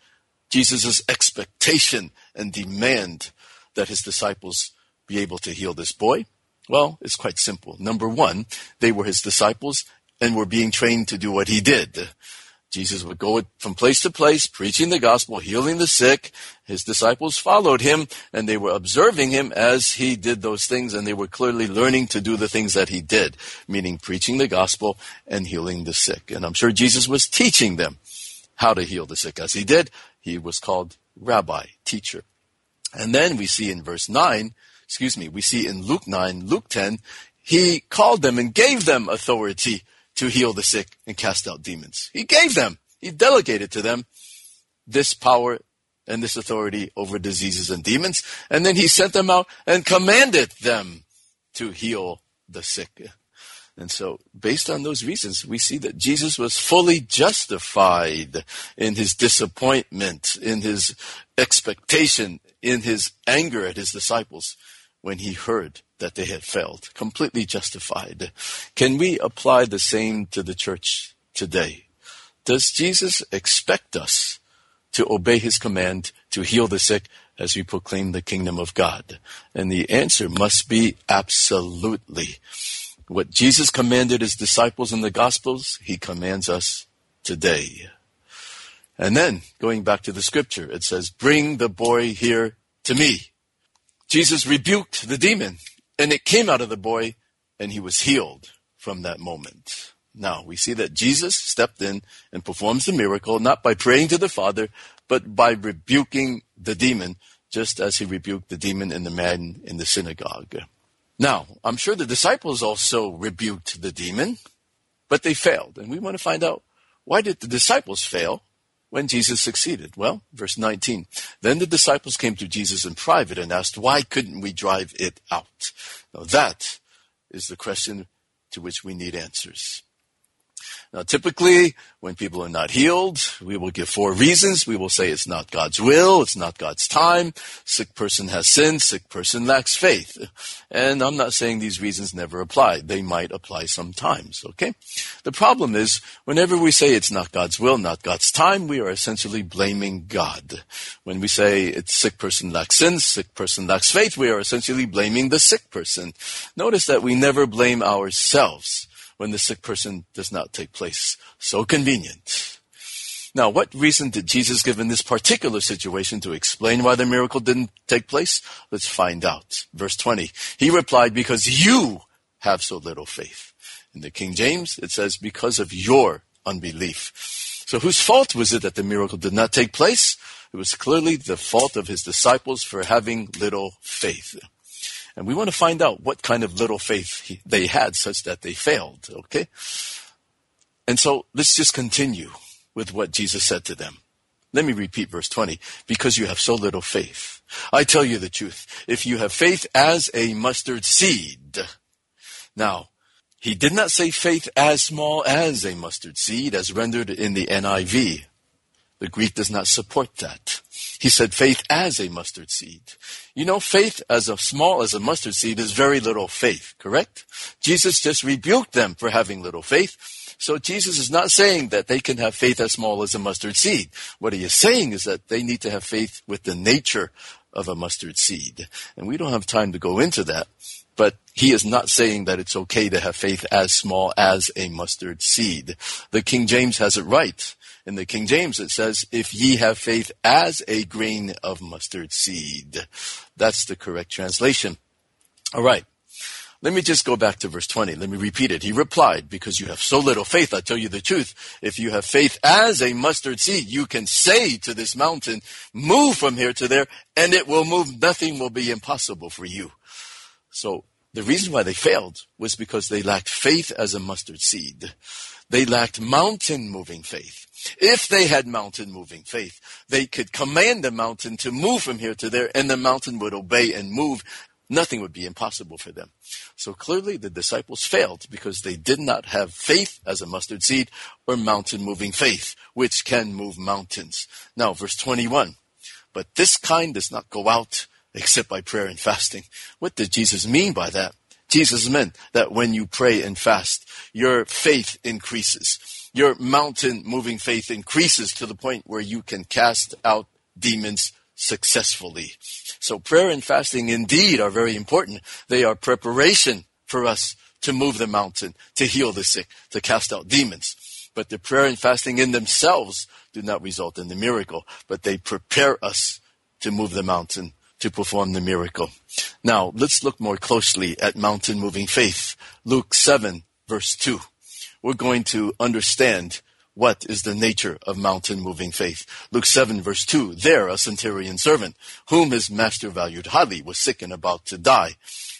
Jesus' expectation and demand that his disciples be able to heal this boy? Well, it's quite simple. Number one, they were his disciples and were being trained to do what he did. Jesus would go from place to place, preaching the gospel, healing the sick. His disciples followed him, and they were observing him as he did those things, and they were clearly learning to do the things that he did, meaning preaching the gospel and healing the sick. And I'm sure Jesus was teaching them how to heal the sick. As he did, he was called rabbi, teacher. And then we see in verse 9, excuse me, we see in Luke 9, Luke 10, he called them and gave them authority to heal the sick and cast out demons. He gave them, he delegated to them this power and this authority over diseases and demons. And then he sent them out and commanded them to heal the sick. And so, based on those reasons, we see that Jesus was fully justified in his disappointment, in his expectation, in his anger at his disciples when he heard that they had failed. Completely justified. Can we apply the same to the church today? Does Jesus expect us to obey his command to heal the sick as we proclaim the kingdom of God? And the answer must be absolutely. What Jesus commanded his disciples in the Gospels, he commands us today. And then, going back to the scripture, it says, Bring the boy here to me. Jesus rebuked the demon, and it came out of the boy, and he was healed from that moment. Now, we see that Jesus stepped in and performs the miracle, not by praying to the Father, but by rebuking the demon, just as he rebuked the demon in the man in the synagogue. Now, I'm sure the disciples also rebuked the demon, but they failed. And we want to find out why did the disciples fail when Jesus succeeded? Well, verse 19. Then the disciples came to Jesus in private and asked, why couldn't we drive it out? Now that is the question to which we need answers. Now, typically, when people are not healed, we will give four reasons. We will say it's not God's will, it's not God's time, sick person has sinned, sick person lacks faith. And I'm not saying these reasons never apply. They might apply sometimes, okay? The problem is, whenever we say it's not God's will, not God's time, we are essentially blaming God. When we say it's sick person lacks sin, sick person lacks faith, we are essentially blaming the sick person. Notice that we never blame ourselves when the sick person does not take place. So convenient. Now, what reason did Jesus give in this particular situation to explain why the miracle didn't take place? Let's find out. Verse 20. He replied, because you have so little faith. In the King James, it says, because of your unbelief. So whose fault was it that the miracle did not take place? It was clearly the fault of his disciples for having little faith. And we want to find out what kind of little faith he, they had such that they failed, okay? And so let's just continue with what Jesus said to them. Let me repeat verse 20. Because you have so little faith. I tell you the truth. If you have faith as a mustard seed. Now, he did not say faith as small as a mustard seed as rendered in the NIV. The Greek does not support that. He said faith as a mustard seed. You know, faith as a small as a mustard seed is very little faith, correct? Jesus just rebuked them for having little faith. So Jesus is not saying that they can have faith as small as a mustard seed. What he is saying is that they need to have faith with the nature of a mustard seed. And we don't have time to go into that. But he is not saying that it's okay to have faith as small as a mustard seed. The King James has it right. In the King James, it says, if ye have faith as a grain of mustard seed. That's the correct translation. All right. Let me just go back to verse 20. Let me repeat it. He replied, because you have so little faith, I tell you the truth. If you have faith as a mustard seed, you can say to this mountain, move from here to there, and it will move. Nothing will be impossible for you. So the reason why they failed was because they lacked faith as a mustard seed. They lacked mountain moving faith. If they had mountain moving faith, they could command the mountain to move from here to there and the mountain would obey and move. Nothing would be impossible for them. So clearly the disciples failed because they did not have faith as a mustard seed or mountain moving faith, which can move mountains. Now, verse 21. But this kind does not go out except by prayer and fasting. What did Jesus mean by that? Jesus meant that when you pray and fast, your faith increases. Your mountain moving faith increases to the point where you can cast out demons successfully. So prayer and fasting indeed are very important. They are preparation for us to move the mountain, to heal the sick, to cast out demons. But the prayer and fasting in themselves do not result in the miracle, but they prepare us to move the mountain to perform the miracle. Now, let's look more closely at mountain moving faith. Luke 7, verse 2. We're going to understand what is the nature of mountain moving faith. Luke 7 verse 2, there a centurion servant, whom his master valued highly, was sick and about to die.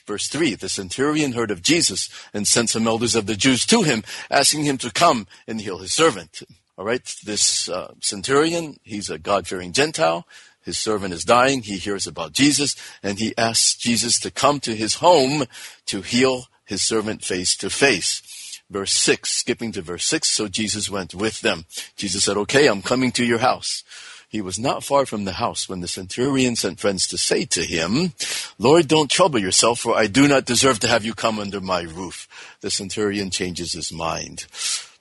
Verse 3, the centurion heard of Jesus and sent some elders of the Jews to him, asking him to come and heal his servant. All right, this uh, centurion, he's a God-fearing Gentile. His servant is dying. He hears about Jesus and he asks Jesus to come to his home to heal his servant face to face. Verse 6, skipping to verse 6, so Jesus went with them. Jesus said, okay, I'm coming to your house. He was not far from the house when the centurion sent friends to say to him, Lord, don't trouble yourself, for I do not deserve to have you come under my roof. The centurion changes his mind.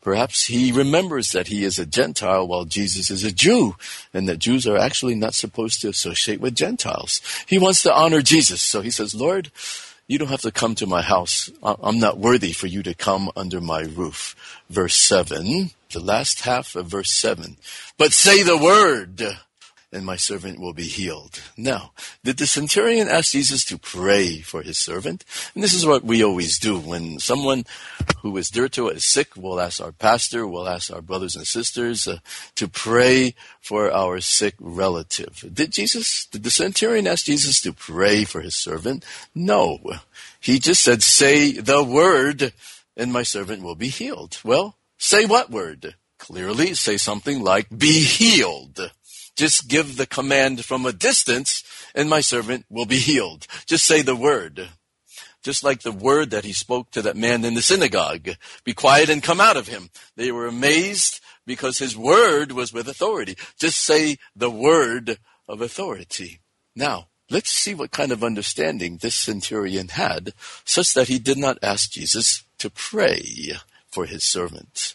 Perhaps he remembers that he is a Gentile while Jesus is a Jew, and that Jews are actually not supposed to associate with Gentiles. He wants to honor Jesus, so he says, Lord, you don't have to come to my house. I'm not worthy for you to come under my roof. Verse 7, the last half of verse 7. But say the word, and my servant will be healed. Now, did the centurion ask Jesus to pray for his servant? And this is what we always do. When someone who is dear to us is sick, we'll ask our pastor, we'll ask our brothers and sisters uh, to pray for our sick relative. Did Jesus, did the centurion ask Jesus to pray for his servant? No. He just said, say the word and my servant will be healed. Well, say what word? Clearly say something like, be healed. Just give the command from a distance and my servant will be healed. Just say the word. Just like the word that he spoke to that man in the synagogue. Be quiet and come out of him. They were amazed because his word was with authority. Just say the word of authority. Now, let's see what kind of understanding this centurion had such that he did not ask Jesus to pray for his servant.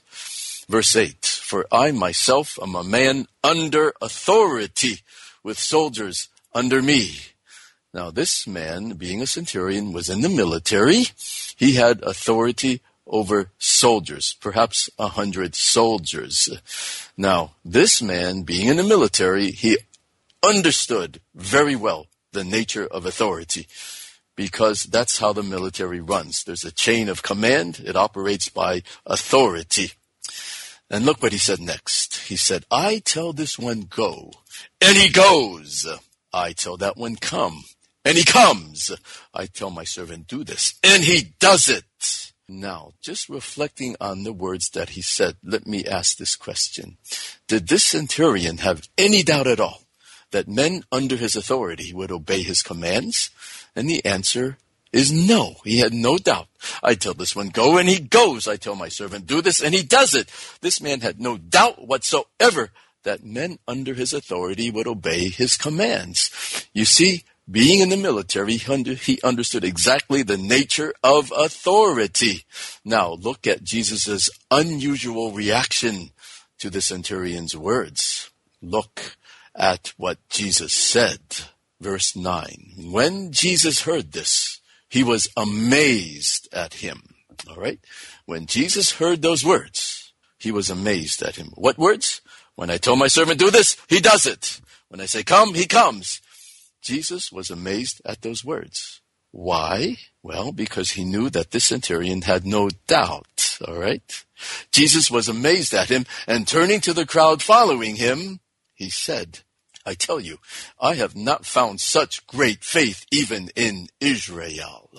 Verse 8 For I myself am a man under authority with soldiers under me. Now, this man, being a centurion, was in the military. He had authority over soldiers, perhaps a hundred soldiers. Now, this man, being in the military, he understood very well the nature of authority because that's how the military runs. There's a chain of command. It operates by authority. And look what he said next. He said, I tell this one go, and he goes. I tell that one come, and he comes. I tell my servant do this, and he does it. Now, just reflecting on the words that he said, let me ask this question. Did this centurion have any doubt at all that men under his authority would obey his commands? And the answer is no. He had no doubt. I tell this one, go, and he goes. I tell my servant, do this, and he does it. This man had no doubt whatsoever that men under his authority would obey his commands. You see, being in the military, he understood exactly the nature of authority. Now, look at Jesus' unusual reaction to the centurion's words. Look at what Jesus said. Verse 9. When Jesus heard this, he was amazed at him. All right? When Jesus heard those words, he was amazed at him. What words? When I told my servant do this, he does it. When I say come, he comes. Jesus was amazed at those words. Why? Well, because he knew that this centurion had no doubt. All right? Jesus was amazed at him and turning to the crowd following him, he said, I tell you, I have not found such great faith even in Israel.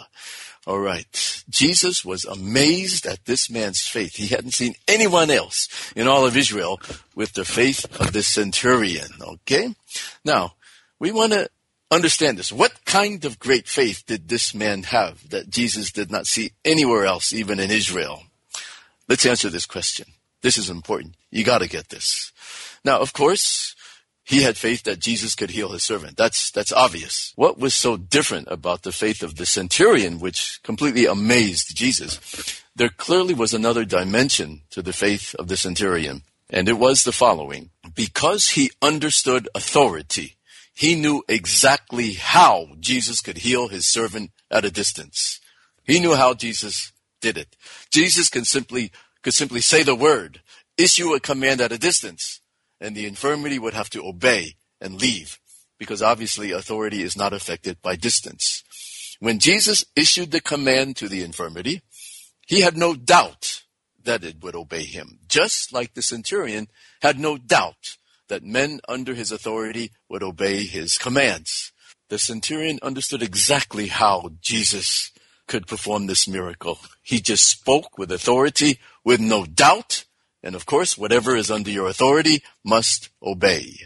All right. Jesus was amazed at this man's faith. He hadn't seen anyone else in all of Israel with the faith of this centurion. Okay? Now, we want to understand this. What kind of great faith did this man have that Jesus did not see anywhere else, even in Israel? Let's answer this question. This is important. You gotta get this. Now, of course, he had faith that Jesus could heal his servant. That's, that's obvious. What was so different about the faith of the centurion, which completely amazed Jesus? There clearly was another dimension to the faith of the centurion, and it was the following. Because he understood authority, he knew exactly how Jesus could heal his servant at a distance. He knew how Jesus did it. Jesus can simply, could simply say the word, issue a command at a distance, and the infirmity would have to obey and leave because obviously authority is not affected by distance. When Jesus issued the command to the infirmity, he had no doubt that it would obey him, just like the centurion had no doubt that men under his authority would obey his commands. The centurion understood exactly how Jesus could perform this miracle. He just spoke with authority, with no doubt, and of course, whatever is under your authority must obey.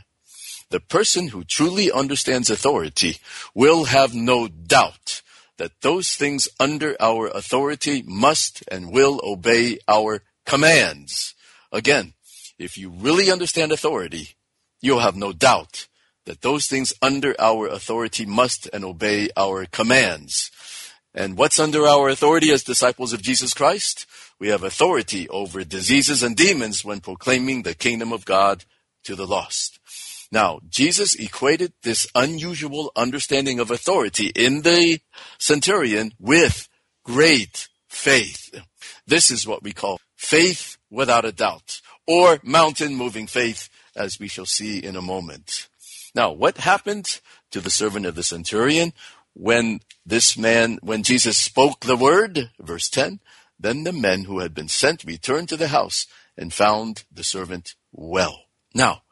The person who truly understands authority will have no doubt that those things under our authority must and will obey our commands. Again, if you really understand authority, you'll have no doubt that those things under our authority must and obey our commands. And what's under our authority as disciples of Jesus Christ? We have authority over diseases and demons when proclaiming the kingdom of God to the lost. Now, Jesus equated this unusual understanding of authority in the centurion with great faith. This is what we call faith without a doubt, or mountain moving faith, as we shall see in a moment. Now, what happened to the servant of the centurion when this man, when Jesus spoke the word? Verse 10 Then the men who had been sent returned to the house and found the servant well. Now,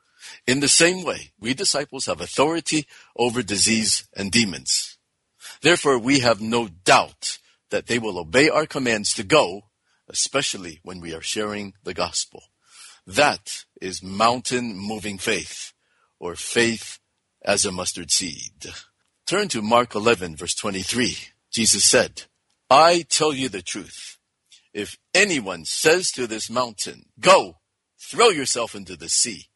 in the same way, we disciples have authority over disease and demons. Therefore, we have no doubt that they will obey our commands to go, especially when we are sharing the gospel. That is mountain moving faith, or faith as a mustard seed. Turn to Mark 11, verse 23. Jesus said, I tell you the truth. If anyone says to this mountain, Go, throw yourself into the sea,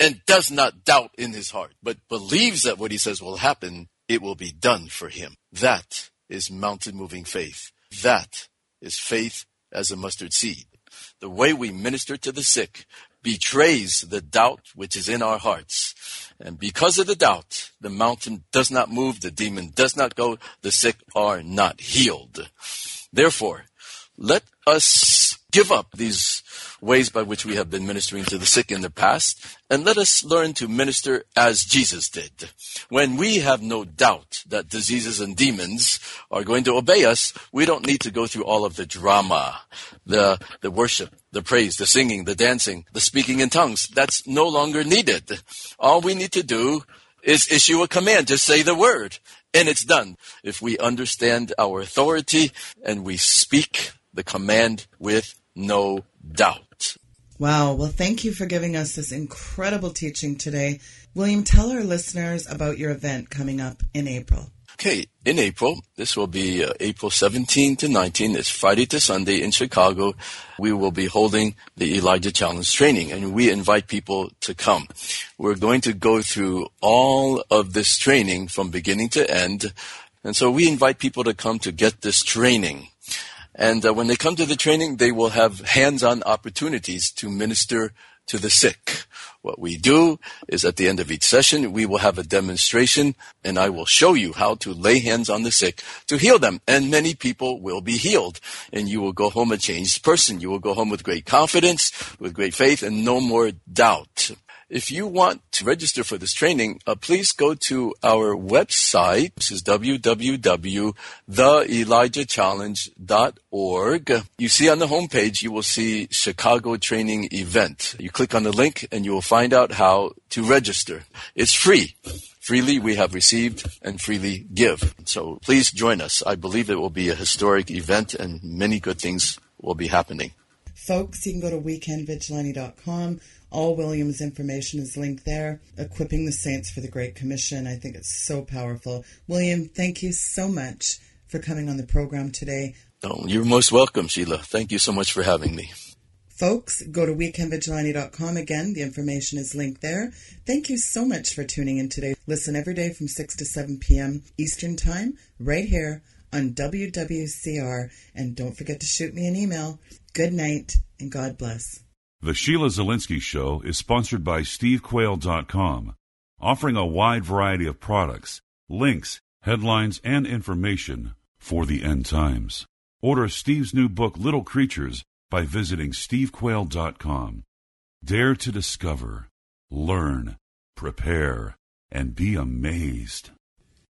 and does not doubt in his heart, but believes that what he says will happen, it will be done for him. That is mountain moving faith. That is faith as a mustard seed. The way we minister to the sick betrays the doubt which is in our hearts. And because of the doubt, the mountain does not move, the demon does not go, the sick are not healed. Therefore, let us give up these ways by which we have been ministering to the sick in the past, and let us learn to minister as Jesus did. When we have no doubt that diseases and demons are going to obey us, we don't need to go through all of the drama, the, the worship, the praise, the singing, the dancing, the speaking in tongues. That's no longer needed. All we need to do is issue a command, just say the word, and it's done. If we understand our authority and we speak the command with no doubt.
Wow. Well, thank you for giving us this incredible teaching today. William, tell our listeners about your event coming up in April.
Okay, in April, this will be uh, April 17 to 19. It's Friday to Sunday in Chicago. We will be holding the Elijah Challenge training and we invite people to come. We're going to go through all of this training from beginning to end. And so we invite people to come to get this training. And uh, when they come to the training, they will have hands-on opportunities to minister to the sick. What we do is at the end of each session, we will have a demonstration and I will show you how to lay hands on the sick to heal them. And many people will be healed and you will go home a changed person. You will go home with great confidence, with great faith and no more doubt. If you want to register for this training, uh, please go to our website. This is www.theelijahchallenge.org. You see on the homepage, you will see Chicago Training Event. You click on the link and you will find out how to register. It's free. Freely we have received and freely give. So please join us. I believe it will be a historic event and many good things will be happening.
Folks, you can go to weekendvigilante.com. All Williams information is linked there. Equipping the Saints for the Great Commission. I think it's so powerful. William, thank you so much for coming on the program today.
Oh, you're most welcome, Sheila. Thank you so much for having me.
Folks, go to weekendvigilante.com again. The information is linked there. Thank you so much for tuning in today. Listen every day from 6 to 7 p.m. Eastern Time, right here on WWCR. And don't forget to shoot me an email. Good night and God bless.
The Sheila Zilinsky Show is sponsored by SteveQuayle.com, offering a wide variety of products, links, headlines, and information for the end times. Order Steve's new book, Little Creatures, by visiting SteveQuayle.com. Dare to discover, learn, prepare, and be amazed.